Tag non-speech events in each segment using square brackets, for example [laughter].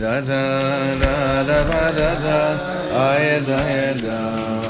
da da da da da da da ay da da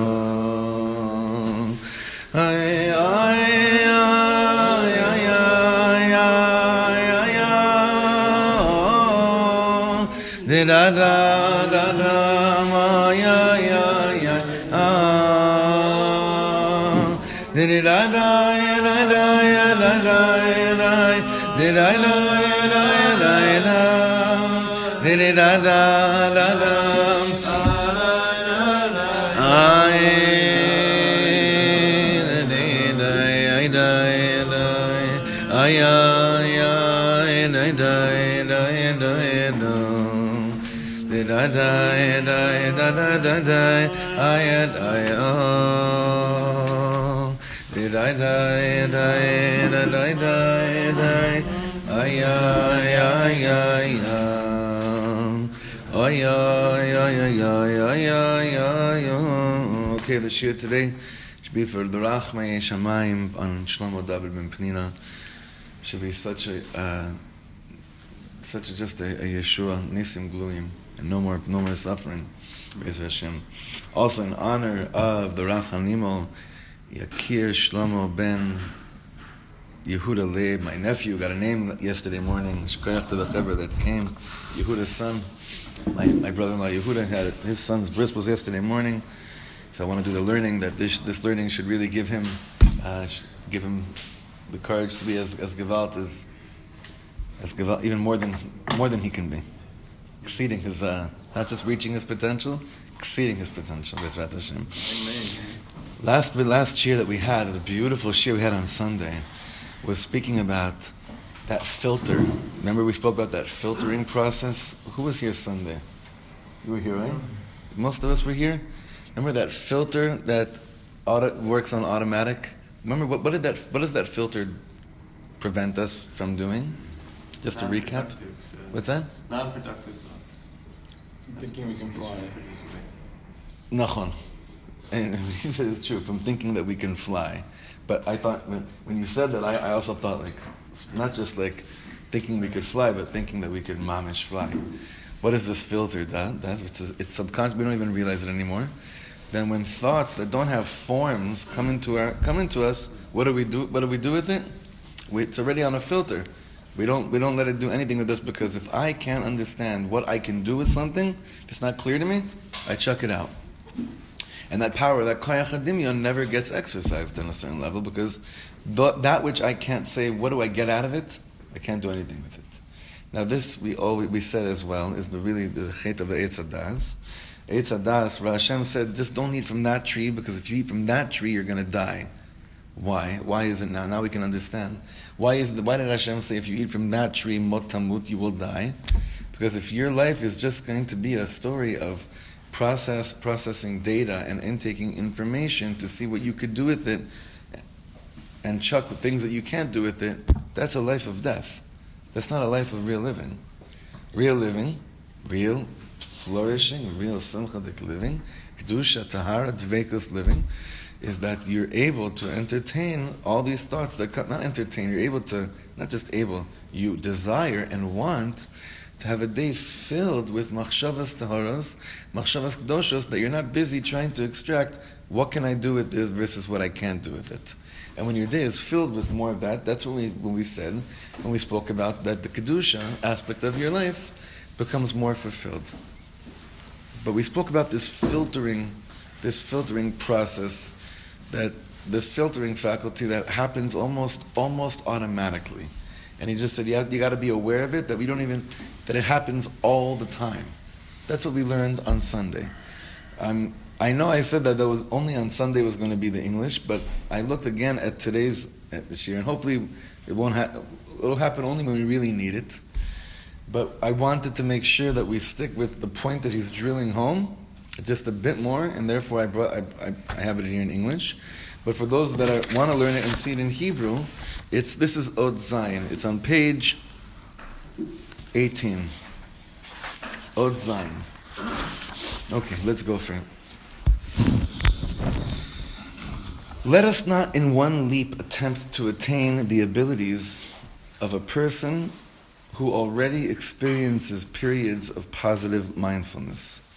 di da da da da ma ya ya ya ah di da da ya da da ya da da ya da. Di da da ya da da ya da. Di da da da da da da da da da da da ay ay oh di da da da da da da da ay ay ay ay ay ay ay ay ay ay ay ay okay the shir today should be for the Rachmei Shamayim on Shlomo David ben Pnina. Should be such a uh, such a just a, a Yeshua Nisim Gluim and no more no more suffering Hashem also in honor of the Rach Hanimo Yakir Shlomo ben Yehuda Leib, my nephew, got a name yesterday morning. Shkoyach to the Chaver that came, Yehuda's son. My, my brother-in-law Yehuda had his son's bris was yesterday morning, so I want to do the learning that this this learning should really give him uh, give him the courage to be as as gewalt as as even more than more than he can be, exceeding his uh, not just reaching his potential, exceeding his potential. Bezrat Hashem. Last last year that we had, the beautiful year we had on Sunday, was speaking about that filter. Remember we spoke about that filtering process? Who was here Sunday? You were here, right? Most of us were here. Remember that filter that auto, works on automatic? Remember what, what did that what does that filter prevent us from doing? Just to recap. What's that? Non-productive thoughts. Thinking we can fly. Nachon. [laughs] And he says it's true, from thinking that we can fly. But I thought, when, when you said that, I, I also thought, like, it's not just like thinking we could fly, but thinking that we could mamish fly. What is this filter? That, that's, it's, it's subconscious, we don't even realize it anymore. Then when thoughts that don't have forms come into, our, come into us, what do we do, what do, we do with it? We, it's already on a filter. We don't, we don't let it do anything with us because if I can't understand what I can do with something, if it's not clear to me, I chuck it out. And that power, that koyach never gets exercised on a certain level because th- that which I can't say, what do I get out of it? I can't do anything with it. Now this we always, we said as well is the really the chait of the Eitz Hadaas. Eitz Hadaas, Hashem said, just don't eat from that tree because if you eat from that tree, you're going to die. Why? Why is it now? Now we can understand. Why is Why did Hashem say if you eat from that tree, motamut you will die? Because if your life is just going to be a story of process processing data and intaking information to see what you could do with it and chuck things that you can't do with it, that's a life of death. That's not a life of real living. Real living, real flourishing, real simchadik living, kedusha, tahara, dvekus living, is that you're able to entertain all these thoughts that come, not entertain, you're able to, not just able, you desire and want to have a day filled with machshavas taharas, machshavas kedoshos, that you're not busy trying to extract what can I do with this versus what I can't do with it. And when your day is filled with more of that, that's what we, when we said, when we spoke about that the kedusha aspect of your life becomes more fulfilled. But we spoke about this filtering this filtering process, that this filtering faculty that happens almost almost automatically. And he just said, you, you got to be aware of it, that we don't even, that it happens all the time. That's what we learned on Sunday. Um, I know I said that that was only on Sunday was going to be the English, but I looked again at today's at this year, and hopefully it won't happen. It'll happen only when we really need it. But I wanted to make sure that we stick with the point that he's drilling home just a bit more, and therefore I brought I, I, I have it here in English. But for those that want to learn it and see it in Hebrew, it's this is Od Zayin. It's on page 18. Od Zayin. Okay, let's go for it. Let us not in one leap attempt to attain the abilities of a person who already experiences periods of positive mindfulness.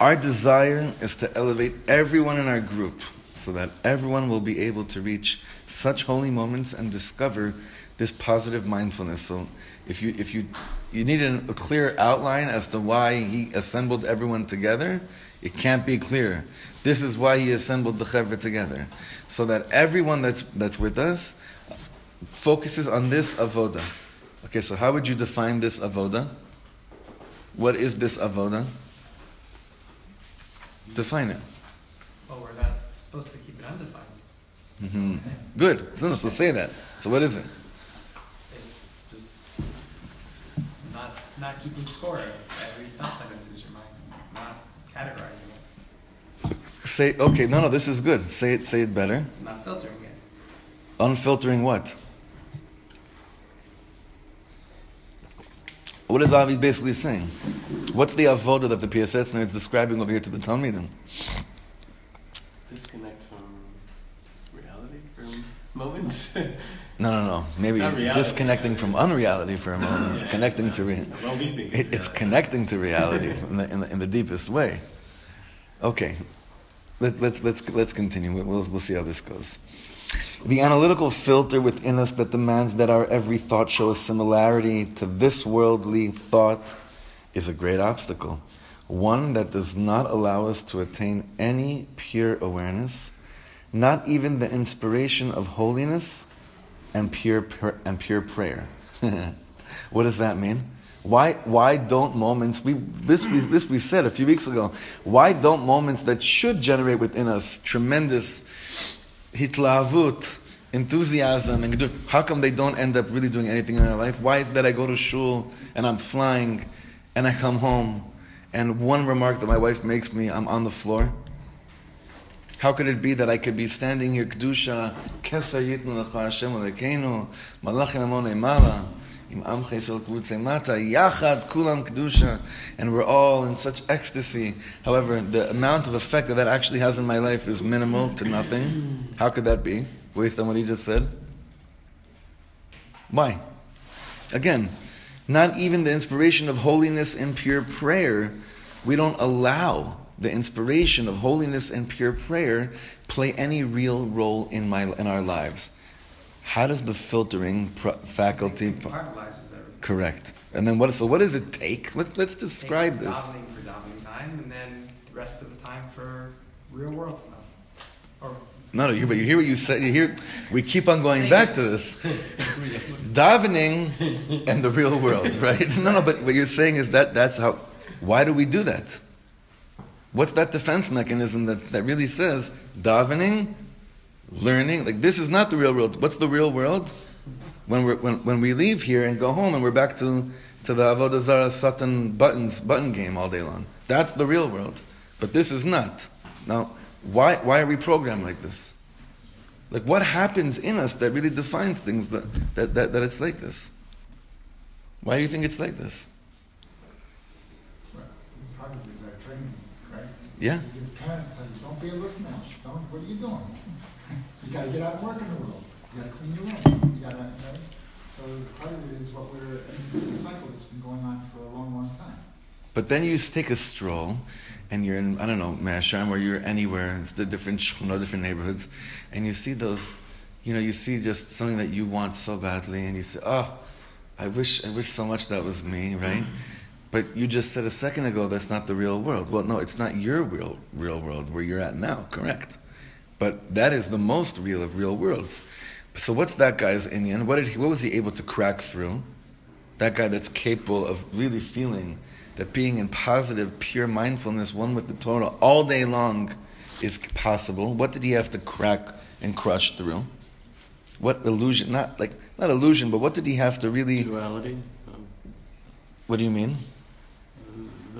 Our desire is to elevate everyone in our group so that everyone will be able to reach such holy moments and discover this positive mindfulness. So if you if you you need a, clear outline as to why he assembled everyone together, it can't be clear. This is why he assembled the chevra together, so that everyone that's that's with us focuses on this avoda. Okay, so how would you define this avoda? What is this avoda? Define it. Well, we're not supposed to keep it undefined. Mm-hmm. Good. So, so say that. So what is it? It's just not not keeping score of every thought that enters your mind, not categorizing it. Say okay. No, no. This is good. Say it. Say it better. It's not filtering it. Unfiltering what? What is Avi basically saying? What's the avoda that the PSS is describing over here to the Talmidim? Disconnect from reality for moments. no, no, no. Maybe disconnecting from unreality for a moment. It's connecting to reality. It, it's connecting to reality in the, in the, in the deepest way. Okay, Let, let's let's let's continue. We'll we'll see how this goes. The analytical filter within us that demands that our every thought show a similarity to this worldly thought is a great obstacle. One that does not allow us to attain any pure awareness, not even the inspiration of holiness and pure, and pure prayer. [laughs] what does that mean? Why, why don't moments, we, this, we, this we said a few weeks ago, why don't moments that should generate within us tremendous hitlavut, enthusiasm, and how come they don't end up really doing anything in their life? Why is that I go to shul and I'm flying and I come home and one remark that my wife makes me, I'm on the floor? How could it be that I could be standing here, Kedusha, Kesa Yitnu Lecha Hashem Malachim Amon Mala, Im Amcha Yisrael Kvutze Mata, Yachad Kulam Kedusha, and we're all in such ecstasy. However, the amount of effect that that actually has in my life is minimal to nothing. How could that be, based on what he just said? Why? Again, not even the inspiration of holiness and pure prayer, we don't allow the inspiration of holiness and pure prayer play any real role in my in our lives. How does the filtering faculty? Correct. And then what? So what does it take? Let, let's describe this. For time, and then the rest of the time for real world stuff. Or no, no. You, but you hear what you said. You hear. We keep on going back to this. [laughs] davening and the real world, right? [laughs] No, no. But what you're saying is that that's how. Why do we do that? What's that defense mechanism that, that really says davening learning. Like this is not the real world. What's the real world? When we when, when we leave here and go home and we're back to to the avodah zara satan buttons button game all day long. That's the real world. But this is not. Now, why why are we programmed like this? Like what happens in us that really defines things that that, that, that it's like this? Why do you think it's like this? Yeah. Your parents tell you, don't be a lift man. Don't, what are you doing? You got to get out and work in the world. You got to clean your room. You got to, right? So part of it is what we're, it's a cycle that's been going on for a long, long time. But then you take a stroll, and you're in, I don't know, Mea Shearim, or you're anywhere, it's the different, [laughs] no different neighborhoods, and you see those, you know, you see just something that you want so badly, and you say, oh, I wish, I wish so much that was me, right? But you just said a second ago that's not the real world. Well, no, it's not your real real world where you're at now, correct? But that is the most real of real worlds. So what's that guy's Indian? What did he, what was he able to crack through? That guy that's capable of really feeling that being in positive, pure mindfulness, one with the Torah, all day long is possible. What did he have to crack and crush through? What illusion? Not like not illusion, but what did he have to really? Duality. Um, What do you mean?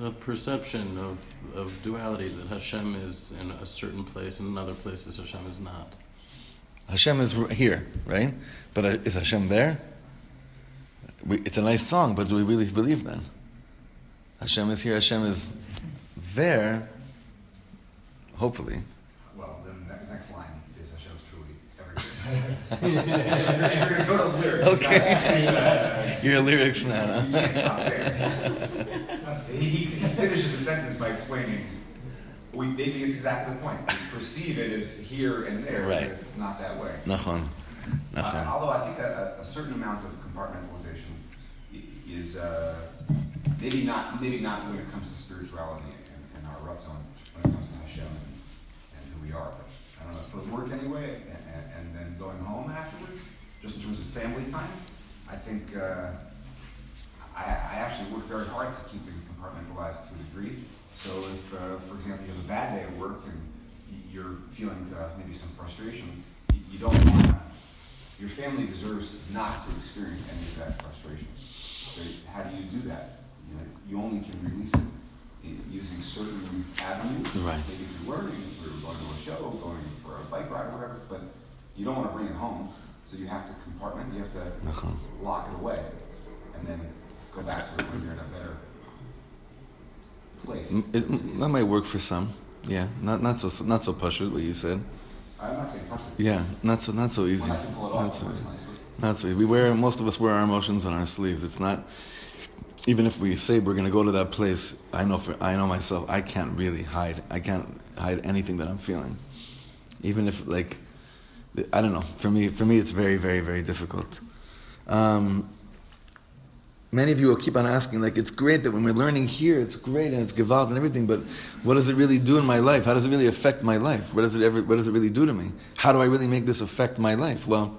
The perception of, of duality that Hashem is in a certain place and in other places Hashem is not. Hashem is here, right? But uh, is Hashem there? We, it's a nice song, but do we really believe then? Hashem is here. Hashem is there. Hopefully. Well, then the next line is Hashem's truly everywhere. [laughs] You're gonna go to lyrics. Okay. [laughs] You're a lyrics man, huh? Can't stop there. He, he finishes the sentence by explaining, we, maybe it's exactly the point. We perceive it as here and there, Right. but it's not that way. Nachon. Uh, although I think a, a, a certain amount of compartmentalization is uh, maybe not maybe not when it comes to spirituality and, and our ratzon, when it comes to Hashem and, and who we are. But I don't know for work anyway, and, and, and then going home afterwards, just in terms of family time. I think uh, I, I actually work very hard to keep things compartmentalized to a degree. So if, uh, for example, you have a bad day at work and you're feeling uh, maybe some frustration, you, you don't want to your family deserves not to experience any of that frustration. So how do you do that? You know, you only can release it using certain avenues. Right. Maybe through learning, through going to a show, going for a bike ride or whatever, but you don't want to bring it home. So you have to compartment, you have to Nachon. lock it away and then go back to it when you're in a better place. It, that might work for some. Yeah, not not so not so pashut what you said. I'm not saying push. Yeah, not so not so easy. When I can pull it Not so, it works nicely. not so easy. We wear most of us wear our emotions on our sleeves. It's not even if we say we're going to go to that place. I know for I know myself. I can't really hide. I can't hide anything that I'm feeling. Even if like I don't know. For me, for me, it's very, very, very difficult. Um, many of you will keep on asking, like, it's great that when we're learning here, it's great and it's gewalt and everything, but what does it really do in my life? How does it really affect my life? What does it ever? What does it really do to me? How do I really make this affect my life? Well,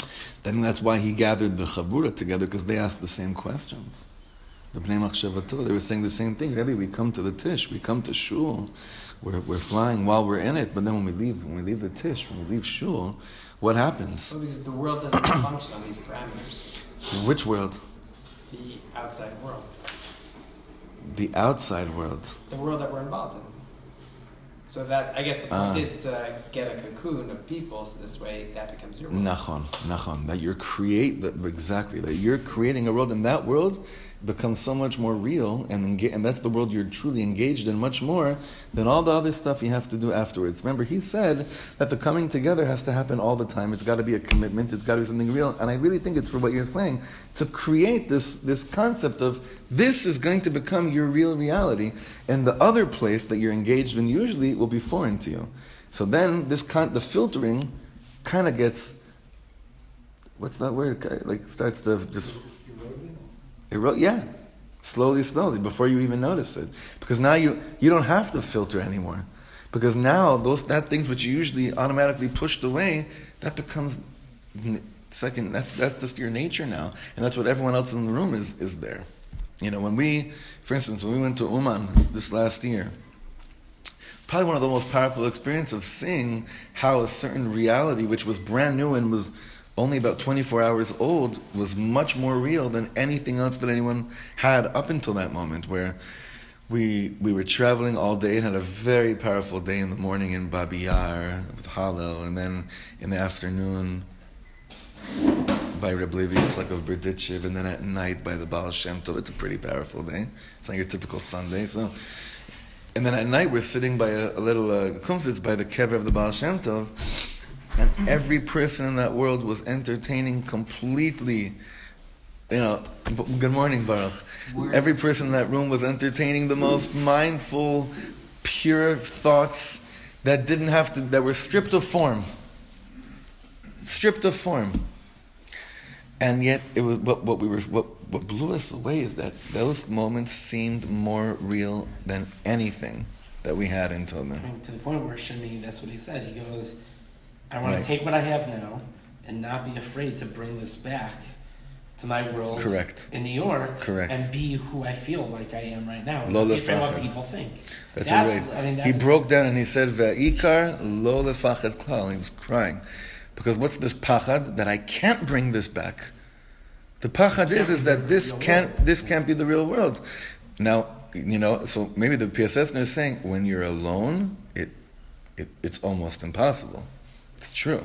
I think that's why he gathered the Chabura together because they asked the same questions. The Bnei Machshava Tova, they were saying the same thing. Rebbe, we come to the Tish, we come to Shul, we're, we're flying while we're in it, but then when we leave, when we leave the Tish, when we leave Shul, what happens? Because the world doesn't [coughs] function on these parameters. In which world? The outside world. The outside world. The world that we're involved in. So that I guess the point Ah. is to get a cocoon of people so this way that becomes your world. Nachon, nachon. That you're create that exactly that you're creating a world, and that world becomes so much more real, and and that's the world you're truly engaged in much more than all the other stuff you have to do afterwards. Remember, he said that the coming together has to happen all the time. It's got to be a commitment. It's got to be something real, and I really think it's for what you're saying to create this this concept of this is going to become your real reality, and the other place that you're engaged in usually will be foreign to you. So then this con- the filtering kind of gets what's that word like starts to just erode yeah. Slowly slowly before you even notice it. Because now you you don't have to filter anymore. Because now those that things which you usually automatically pushed away that becomes second that's that's just your nature now. And that's what everyone else in the room is is there. You know when we for instance when we went to Uman this last year probably one of the most powerful experiences of seeing how a certain reality, which was brand new and was only about 24 hours old, was much more real than anything else that anyone had up until that moment, where we we were traveling all day and had a very powerful day in the morning in Babi Yar with Hallel, and then in the afternoon by Reb Levi Yitzchak of Berditchev, and then at night by the Baal Shem Tov. It's a pretty powerful day. It's not your typical Sunday, so. And then at night we're sitting by a, a little uh, kumsitz by the kever of the Baal Shem Tov, and mm-hmm. every person in that world was entertaining completely. You know, good morning, Baruch. Every person in that room was entertaining the most mindful, pure thoughts that didn't have to, that were stripped of form. Stripped of form. And yet, it was what, what we were what, what blew us away is that those moments seemed more real than anything that we had until I then. mean, to the point where Shimi, that's what he said. He goes, I want Right. to take what I have now and not be afraid to bring this back to my world Correct. in New York Correct. and be who I feel like I am right now. and Lo be what people think. That's, a right. I mean, he that's- broke down and he said, "Ve'ikar lo lefachad klal." He was crying because what's this pachad that I can't bring this back? The pachad is is that this can't this can't be the real world. Now you know, so maybe the PSS is saying when you're alone, it, it it's almost impossible. It's true.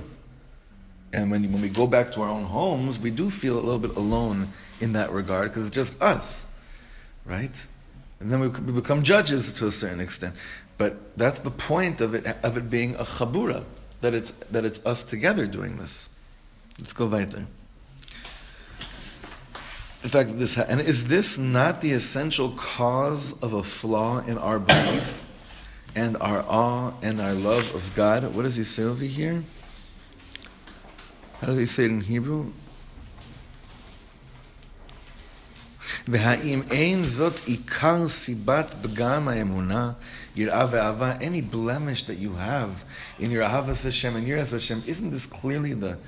And when, when we go back to our own homes, we do feel a little bit alone in that regard because it's just us, right? And then we, we become judges to a certain extent. But that's the point of it, of it being a chabura, that it's, that it's us together doing this. Let's go weiter. In fact, this, and is this not the essential cause of a flaw in our belief and our awe and our love of God? What does he say over here? How does he say it in Hebrew? והאם אין זאת עיקר סיבת פגם האמונה, יראה ואהבה, any blemish that you have in your ahavas Hashem and yiras Hashem, isn't this clearly the,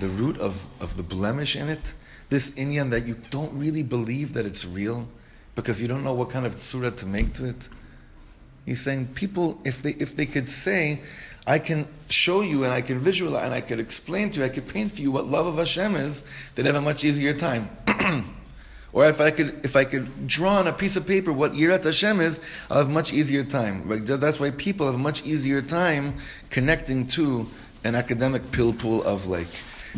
the root of, of the blemish in it? This inyan that you don't really believe that it's real because you don't know what kind of tzura to make to it? He's saying people, if they if they could say, I can show you and I can visualize and I could explain to you, I could paint for you what love of Hashem is, they'd have a much easier time. [clears throat] or if I could if I could draw on a piece of paper what Yirat Hashem is, I'll have much easier time. That's why people have much easier time connecting to an academic pilpul of like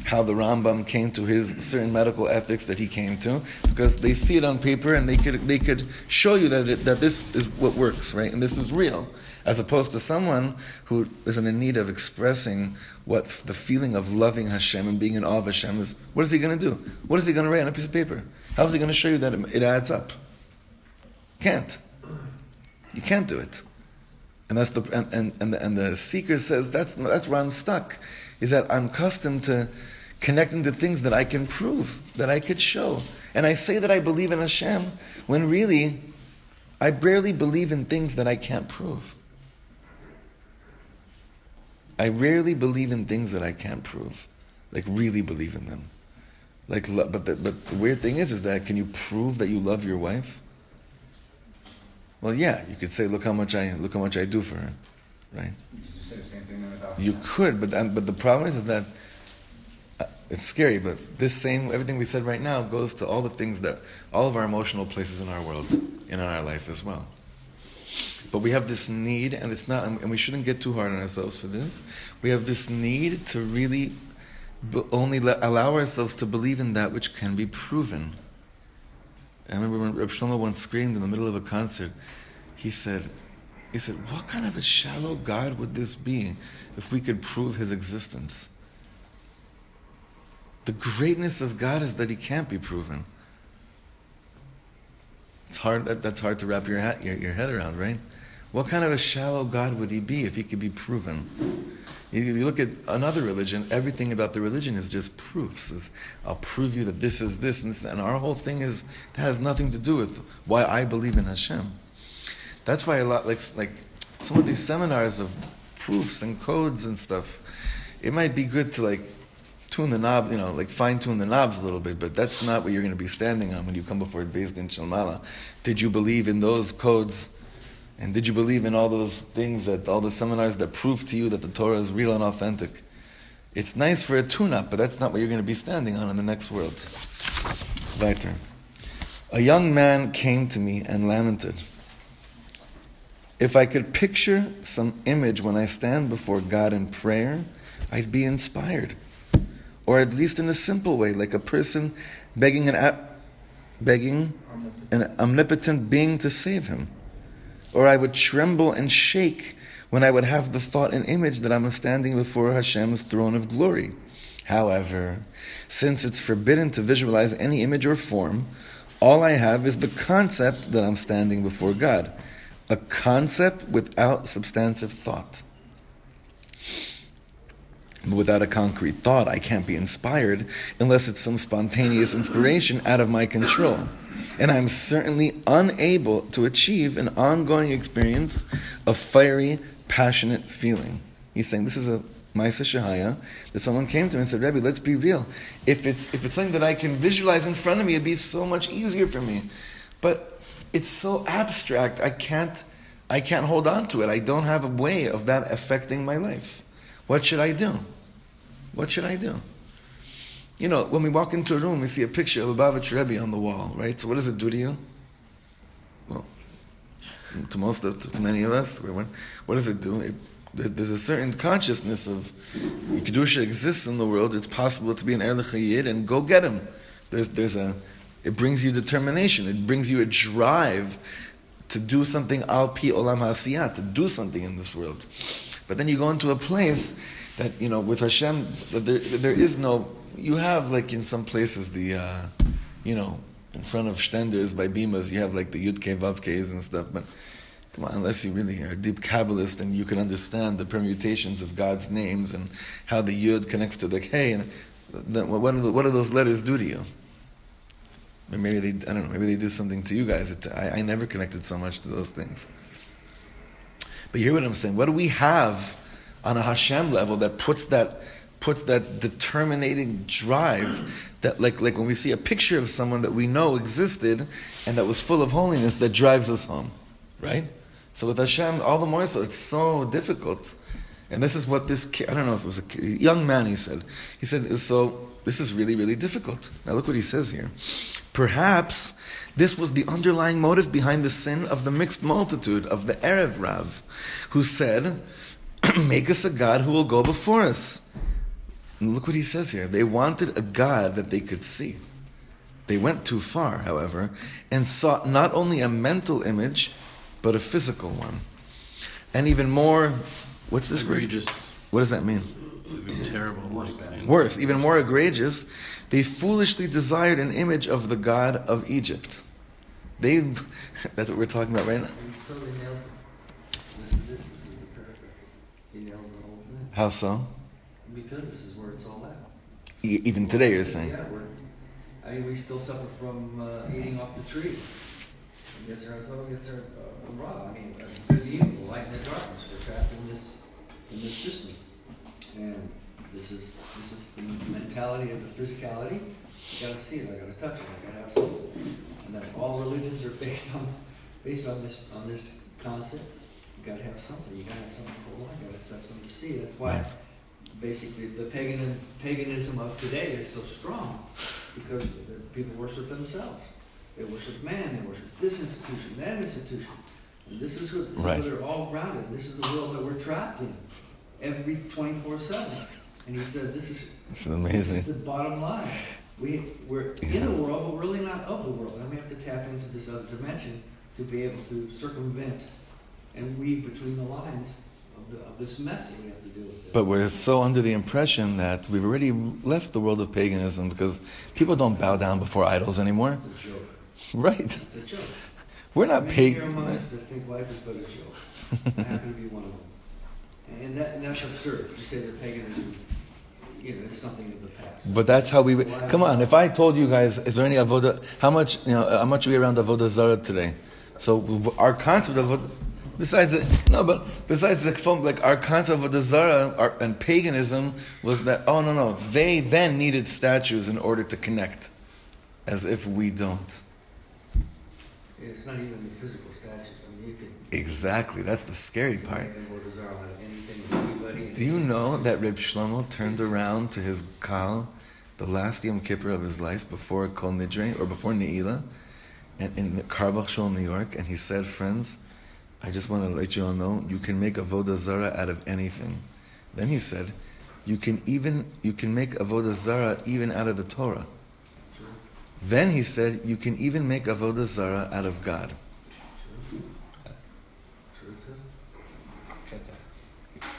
how the Rambam came to his certain medical ethics that he came to, because they see it on paper and they could they could show you that it, that this is what works, right, and this is real, as opposed to someone who isn't in need of expressing what the feeling of loving Hashem and being in awe of Hashem is. What is he going to do? What is he going to write on a piece of paper? How is he going to show you that it, adds up? Can't. You can't do it. And that's the and, and, and the and the seeker says that's that's where I'm stuck, is that I'm accustomed to connecting to things that I can prove, that I could show. And I say that I believe in Hashem when really I barely believe in things that I can't prove. I rarely believe in things that I can't prove. Like really believe in them. Like but the, but the weird thing is is that can you prove that you love your wife? Well, yeah, you could say, "Look how much I look how much I do for her," right? You say the same thing about You could, but but the problem is, is that it's scary. But this same everything we said right now goes to all the things that all of our emotional places in our world, in our life as well. But we have this need, and it's not, and we shouldn't get too hard on ourselves for this. We have this need to really only allow ourselves to believe in that which can be proven. I remember when Reb Shlomo once screamed in the middle of a concert. He said, "He said, what kind of a shallow God would this be if we could prove His existence? The greatness of God is that He can't be proven. It's hard. That, that's hard to wrap your, hat, your your head around, right? What kind of a shallow God would He be if He could be proven? You, you look at another religion, everything about the religion is just proofs. It's, I'll prove you that this is this and this, and our whole thing is that has nothing to do with why I believe in Hashem. That's why a lot like like some of these seminars of proofs and codes and stuff. It might be good to like tune the knob, you know, like fine tune the knobs a little bit, but that's not what you're going to be standing on when you come before Beis Din Shel Maala. Did you believe in those codes? And did you believe in all those things that all the seminars that prove to you that the Torah is real and authentic? It's nice for a tune-up, but that's not what you're going to be standing on in the next world. Weiter. A young man came to me and lamented. If I could picture some image when I stand before God in prayer, I'd be inspired. Or at least in a simple way, like a person begging an begging an omnipotent being to save him. Or I would tremble and shake when I would have the thought and image that I'm standing before Hashem's throne of glory. However, since it's forbidden to visualize any image or form, all I have is the concept that I'm standing before God, a concept without substantive thought. Without a concrete thought. I can't be inspired unless it's some spontaneous inspiration out of my control. And I'm certainly unable to achieve an ongoing experience of fiery, passionate feeling. He's saying this is a Maisa Shahaya that someone came to me and said, Rebbe, let's be real. If it's if it's something that I can visualize in front of me, it'd be so much easier for me. But it's so abstract, I can't I can't hold on to it. I don't have a way of that affecting my life. What should I do? What should I do? You know, when we walk into a room, we see a picture of Lubavitch Rebbe on the wall, right? So what does it do to you? Well, to most of, to many of us, what does it do? It, there's a certain consciousness of Kedusha exists in the world. It's possible to be an Erlich Yid and go get him. There's, there's a, it brings you determination. It brings you a drive to do something al pi olam hasiyah, to do something in this world. But then you go into a place that you know with Hashem, there there is no. You have like in some places the, uh, you know, in front of stenders by bimas, you have like the yud ke vav k's and stuff, but. Come on, unless you really are a deep Kabbalist and you can understand the permutations of God's names and how the Yud connects to the K, and what, do, what do those letters do to you? Maybe they, I don't know, maybe they do something to you guys. It, I, I never connected so much to those things. But you hear what I'm saying? What do we have on a Hashem level that puts that puts that determinating drive that like like when we see a picture of someone that we know existed and that was full of holiness that drives us home, right? So with Hashem, all the more so, it's so difficult. And this is what this kid, I don't know if it was a young man, he said. He said, so this is really, really difficult. Now look what he says here. Perhaps this was the underlying motive behind the sin of the mixed multitude, of the Erev Rav, who said, [clears throat] Make us a God who will go before us. And look what he says here. They wanted a God that they could see. They went too far, however, and sought not only a mental image, but a physical one. And even more, what's this Egregious. word? What does that mean? Terrible. Worse, even more egregious, they foolishly desired an image of the god of Egypt. They, [laughs] that's what we're talking about right now. He totally nails it. This is it. This is the paragraph. He nails the whole thing. How so? Because this is where it's all at. E- even today, you're saying. Yeah, we're, I mean, we still suffer from uh, eating off the tree. It gets our, it gets our uh, raw. I mean, uh, good and evil, the light and the darkness. We're trapped in this, in this system. And this is, this is the mentality of the physicality. I gotta see it, I gotta touch it, I gotta have something. And that all religions are based on, based on this, on this concept. You gotta have something, you gotta have something on, you gotta have something to see. That's why basically the pagan, paganism of today is so strong because the people worship themselves. They worship man, they worship this institution, that institution. And this is who, this is Right. where they're all grounded. This is the world that we're trapped in every twenty-four seven. And he said, this is, this is amazing. This is the bottom line. We, we're in the world, but really not of the world. And we have to tap into this other dimension to be able to circumvent and read between the lines of, the, of this mess that we have to deal with. But we're so under the impression that we've already left the world of paganism because people don't bow down before idols anymore. It's a joke. Right. It's a joke. We're not pagan. among us that think life is but a joke. I happen to be one of them. And that, and that's absurd to say that paganism, you know, is something of the past. But that's how we. Come on, if I told you guys, is there any avoda? How much you know? How much are we around avoda zara today? So our concept of avoda, besides the, no, but besides the phone, like our concept of the zara our, and paganism was that oh no no they then needed statues in order to connect, as if we don't. It's not even the physical statues. I mean, you can. Exactly, that's the scary part. Make avodah zara out of anything, anybody. Do you know that Reb Shlomo turned around to his kal, the last Yom Kippur of his life before Kol Nidre or before Ne'ilah, and in Carlebach Shul, New York, and he said, "Friends, I just want to let you all know you can make avodah zara out of anything." Then he said, "You can even you can make avodah zara even out of the Torah." Then he said, "You can even make avodah zara out of God."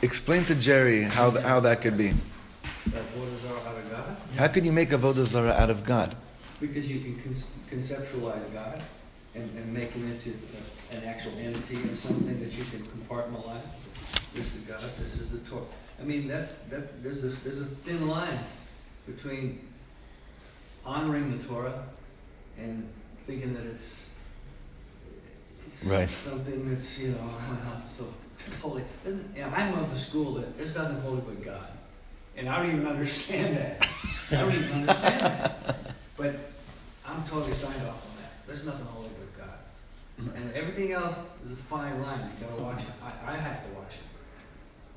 Explain to Jerry how th- how that could be. How could you make avodah zara out of God? Because you can con- conceptualize God and, and make it into a- an actual entity and something that you can compartmentalize. This is God, this is the Torah. I mean, that's, that, there's a, there's a thin line between honoring the Torah and thinking that it's, it's Right. something that's, you know, [laughs] well, so holy. Isn't, yeah, I'm of the school that there's nothing holy but God. And I don't even understand that. I don't even understand that. [laughs] But I'm totally signed off on that. There's nothing holy but God. And everything else is a fine line. You gotta watch it. I, I have to watch it.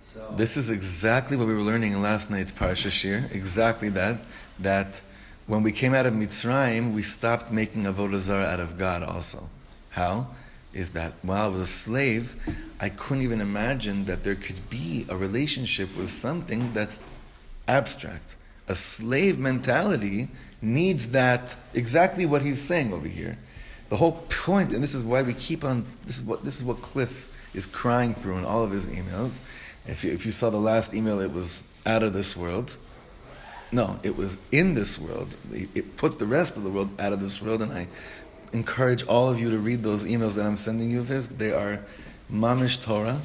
So. This is exactly what we were learning in last night's Parsha Shir. Exactly that. That when we came out of Mitzrayim, we stopped making avodah zarah out of God. Also, how is that? While I was a slave, I couldn't even imagine that there could be a relationship with something that's abstract. A slave mentality needs that exactly what he's saying over here. The whole point, and this is why we keep on. This is what this is what Cliff is crying through in all of his emails. If you, if you saw the last email, it was out of this world. No, it was in this world. It puts the rest of the world out of this world, and I encourage all of you to read those emails that I'm sending you. They are mamish Torah.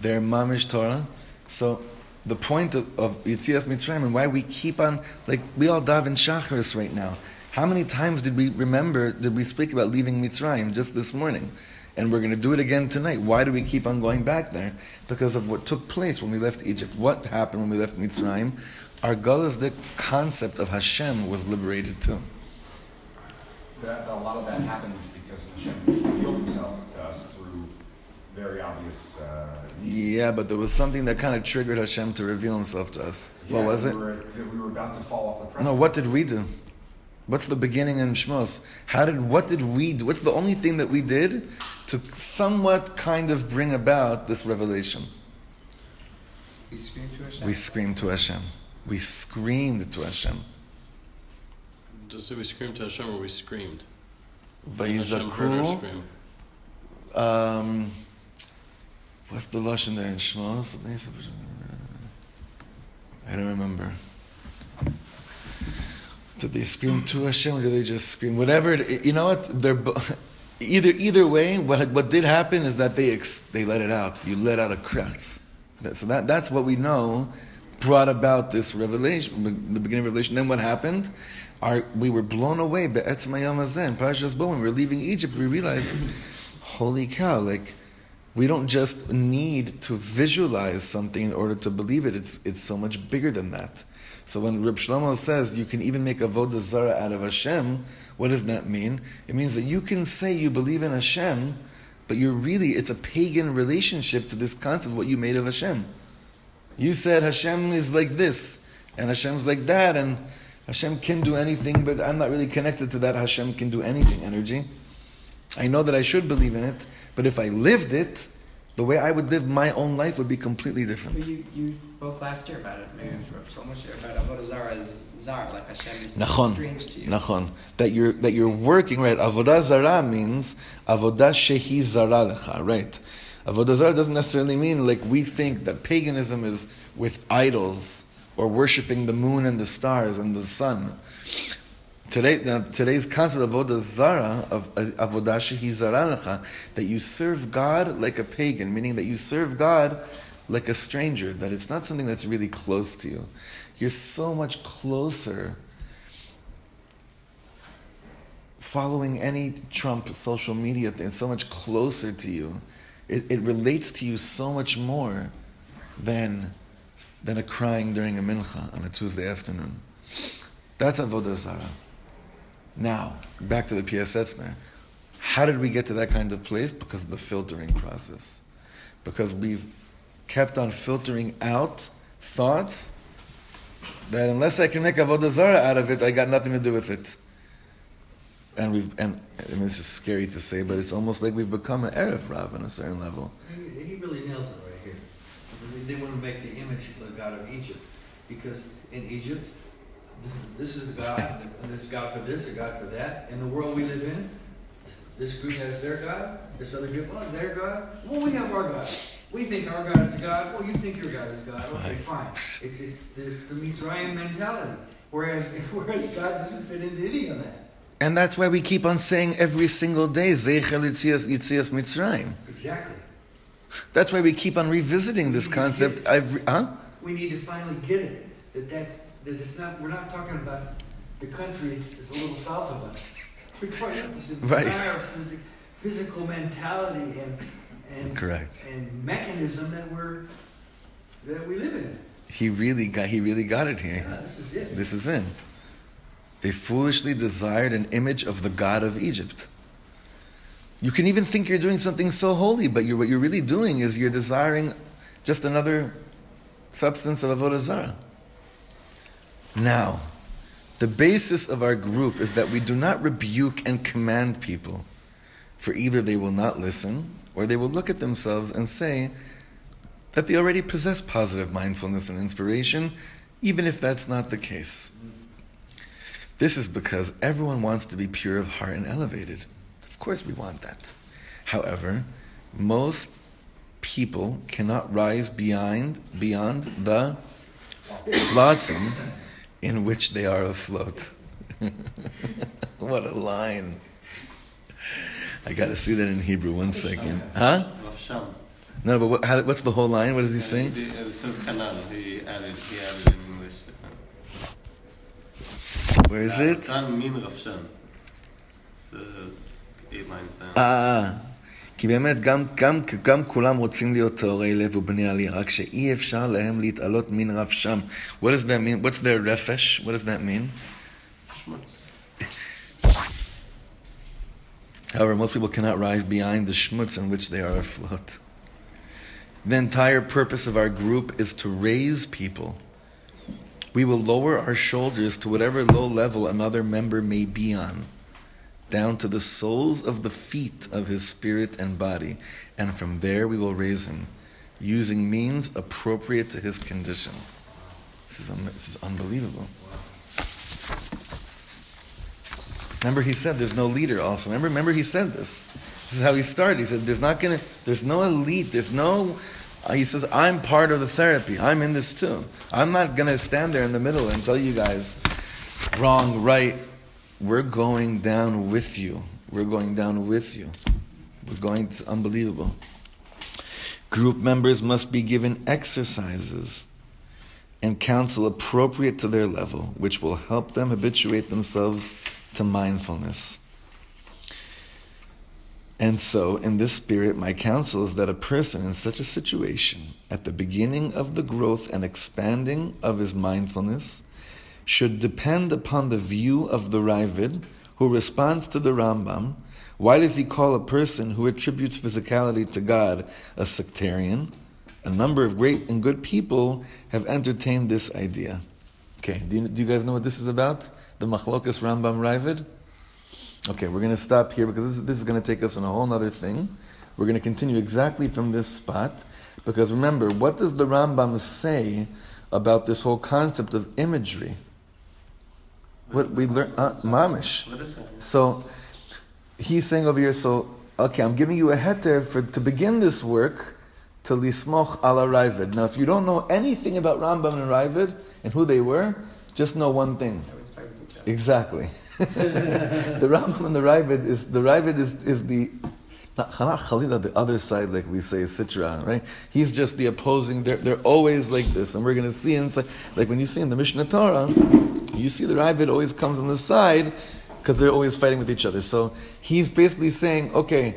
They're mamish Torah. So the point of, of Yitzias Mitzrayim and why we keep on like we all daven shacharis right now. How many times did we remember? Did we speak about leaving Mitzrayim just this morning? And we're going to do it again tonight. Why do we keep on going back there? Because of what took place when we left Egypt. What happened when we left Mitzrayim? Our the concept of Hashem was liberated too. That, a lot of that happened because Hashem revealed himself to us through very obvious, uh. Yeah, but there was something that kind of triggered Hashem to reveal himself to us. What was we it? Were, we were about to fall off the precipice. No, what did we do? What's the beginning in Shmos? How did what did we do? What's the only thing that we did to somewhat kind of bring about this revelation? We scream to Hashem. We screamed to Hashem. We screamed to Hashem. Does it we screamed to Hashem or we screamed? And Hashem heard Vayizakru. Um, what's the lashon there in Shmos? I don't remember. Did they scream to Hashem or did they just scream? Whatever. It, you know what? They're either either way. What what did happen is that they ex, they let it out. You let out a krechts. So that that's what we know brought about this revelation, the beginning of revelation. Then what happened? Our, we were blown away. Be'etzem hayom hazeh, in Parashas Bo, when we were leaving Egypt, we realized, holy cow! Like we don't just need to visualize something in order to believe it. It's it's so much bigger than that. So when Reb Shlomo says you can even make avodah zara out of Hashem, what does that mean? It means that you can say you believe in Hashem, but you're really it's a pagan relationship to this concept of what you made of Hashem. You said Hashem is like this, and Hashem's like that, and Hashem can do anything, but I'm not really connected to that Hashem can do anything energy. I know that I should believe in it, but if I lived it, the way I would live my own life would be completely different. You, you spoke last year about it, man. So much about Avodah Zarah as Zar, like Hashem is Nachon. strange to you. Nachon. That you're that you're working right. Avodah zara means avodah shehi zara lecha. Right. Avodah zara doesn't necessarily mean like we think that paganism is with idols or worshiping the moon and the stars and the sun. Today, now, today's concept of avodah zara of avodah shehi that you serve God like a pagan, meaning that you serve God like a stranger. That it's not something that's really close to you. You're so much closer following any Trump social media thing, so much closer to you. It, it relates to you so much more than, than a crying during a mincha on a Tuesday afternoon. That's avodah zara. Now, back to the Piasetzner. How did we get to that kind of place? Because of the filtering process. Because we've kept on filtering out thoughts that unless I can make avodah zara out of it, I got nothing to do with it. And we've and I mean this is scary to say, but it's almost like we've become an erev rav on a certain level. He, he really nails it right here. They want to make the image of the God of Egypt, because in Egypt, this, this is God, and this God for this, a God for that. In the world we live in, this, group has their God, this other group, oh, their God. Well, we have our God. We think our God is God. Well, you think your God is God. Okay, fine. It's, it's, it's the Mitzrayim mentality. Whereas, [laughs] whereas God doesn't fit into any of that. And that's why we keep on saying every single day, Zeichel Yitzias Yitzias Mitzrayim. Exactly. That's why we keep on revisiting this concept. I've, huh? We need to finally get it, that, that it's not, we're not talking about the country that's a little south of us. We're talking about this Right. entire physical mentality and, and. Correct. And mechanism that we're, that we live in. He really got, he really got it here. Yeah, this is it. This is in. They foolishly desired an image of the God of Egypt. You can even think you're doing something so holy, but you're, what you're really doing is you're desiring just another substance of Avodah Zarah. Now, the basis of our group is that we do not rebuke and command people, for either they will not listen or they will look at themselves and say that they already possess positive mindfulness and inspiration, even if that's not the case. This is because everyone wants to be pure of heart and elevated. Of course, we want that. However, most people cannot rise beyond beyond the flotsam in which they are afloat. [laughs] what a line! I got to see that in Hebrew. One second, huh? No, but what, how, what's the whole line? What does he uh, say? Uh, it says Kanan. He added, he added in English. Where is it? Kanan min Rav It's uh, eight lines down. אה, כי באמת גם, גם, גם כולם רוצים להיות טהורי לב ובני עלייה, רק שאי אפשר להם להתעלות מן רב שם. What does that mean? What's their רפש? What does that mean? Schmutz. However, most people cannot rise behind the schmutz in which they are afloat. The entire purpose of our group is to raise people. We will lower our shoulders to whatever low level another member may be on, down to the soles of the feet of his spirit and body, and from there we will raise him, using means appropriate to his condition. This is, un- this is unbelievable. Remember, he said there's no leader. Also, remember, remember he said this. This is how he started. He said there's not gonna, there's no elite. There's no. Uh, he says I'm part of the therapy. I'm in this too. I'm not gonna stand there in the middle and tell you guys wrong, right. We're going down with you. We're going down with you. We're going. It's unbelievable. Group members must be given exercises and counsel appropriate to their level, which will help them habituate themselves to mindfulness. And so, in this spirit, my counsel is that a person in such a situation, at the beginning of the growth and expanding of his mindfulness, should depend upon the view of the Raavad, who responds to the Rambam. Why does he call a person who attributes physicality to God a sectarian? A number of great and good people have entertained this idea. Okay, do you, do you guys know what this is about? The Machlokas Rambam Raavad? Okay, we're going to stop here because this, this is going to take us on a whole other thing. We're going to continue exactly from this spot because remember, what does the Rambam say about this whole concept of imagery? What we learn, uh, mamish. So he's saying over here, so okay, I'm giving you a heter for to begin this work to lismoch ala Raavad. Now, if you don't know anything about Rambam and Raavad and who they were, just know one thing. Exactly. [laughs] the Rambam and the Raavad is the Raavad is, is the not Chanach Khalila, the other side, like we say, Sitra, right? He's just the opposing. They're, they're always like this, and we're going to see inside. Like when you see in the Mishneh Torah, you see the Raavad always comes on the side because they're always fighting with each other. So he's basically saying, okay,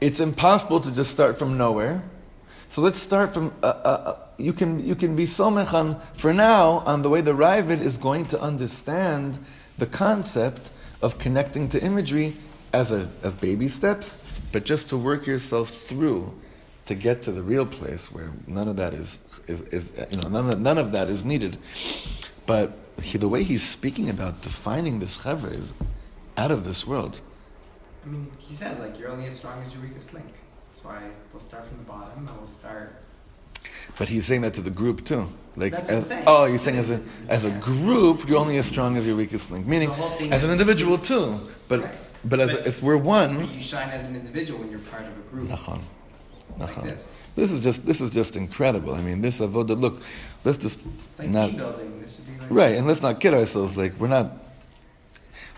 it's impossible to just start from nowhere. So let's start from. Uh, uh, uh, you can you can be somech on for now on the way the Raavad is going to understand the concept of connecting to imagery as a as baby steps, but just to work yourself through to get to the real place where none of that is is, is you know none of, none of that is needed. But he, the way he's speaking about defining this chevra is out of this world. I mean, he says like you're only as strong as your weakest link. That's why we'll start from the bottom and we'll start. But he's saying that to the group too. Like, That's what I'm as, saying. oh, you're saying as a as a group, you're only as strong as your weakest link. Meaning, The whole thing as an individual too. But Right. But as But- if we're one, you shine as an individual when you're part of a group. nachon, Like nachon. this. This is just this is just incredible. I mean, this avoda. Look, let's just It's like not. This should be like right, and let's not kid ourselves. Like we're not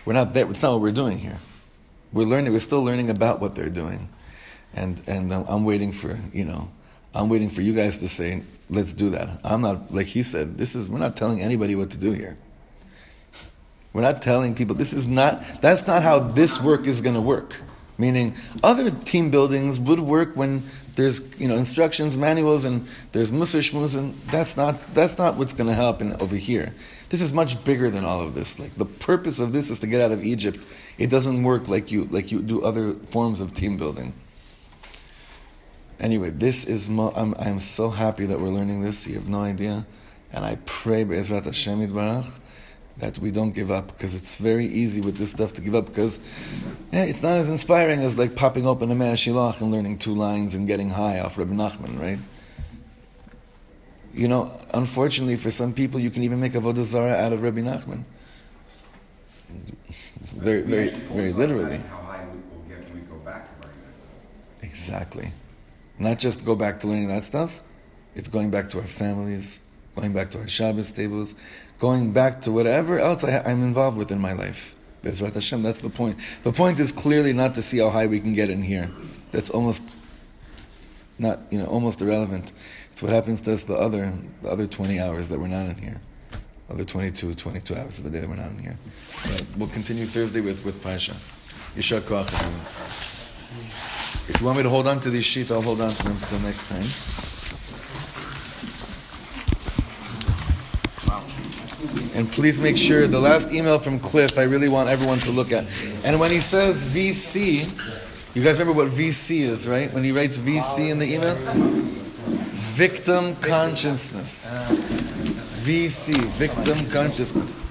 we're not there. It's not what we're doing here. We're learning. We're still learning about what they're doing, and and I'm, I'm waiting for you know, I'm waiting for you guys to say let's do that. I'm not like he said. This is we're not telling anybody what to do here. We're not telling people this is not that's not how this work is going to work. Meaning other team buildings would work when there's you know instructions, manuals, and there's musar shmuz, and that's not that's not what's going to happen over here. This is much bigger than all of this. Like the purpose of this is to get out of Egypt. It doesn't work like you like you do other forms of team building. Anyway, this is mo- I'm I'm so happy that we're learning this. You have no idea, and I pray Be'ezrat Hashem Yitbarach that we don't give up because it's very easy with this stuff to give up because yeah, it's not as inspiring as like popping open a Mei Hashiloach and learning two lines and getting high off Rabbi Nachman, right? You know, unfortunately for some people, you can even make avodah zara out of Rabbi Nachman. Very, very, very literally. How high we will get when we go back to learning that stuff. Exactly. Not just go back to learning that stuff, it's going back to our families, going back to our Shabbos tables, going back to whatever else I, I'm involved with in my life. Bezrat Hashem, that's the point. The point is clearly not to see how high we can get in here. That's almost not, you know, almost irrelevant. It's what happens to us the other, the other 20 hours that we're not in here. Other 22, 22 hours of the day that we're not in here. But we'll continue Thursday with, with Pasha. Koach. If you want me to hold on to these sheets, I'll hold on to them until next time. And please make sure the last email from Cliff, I really want everyone to look at. And when he says VC, you guys remember what VC is, right? When he writes VC in the email? Victim consciousness. VC, victim consciousness.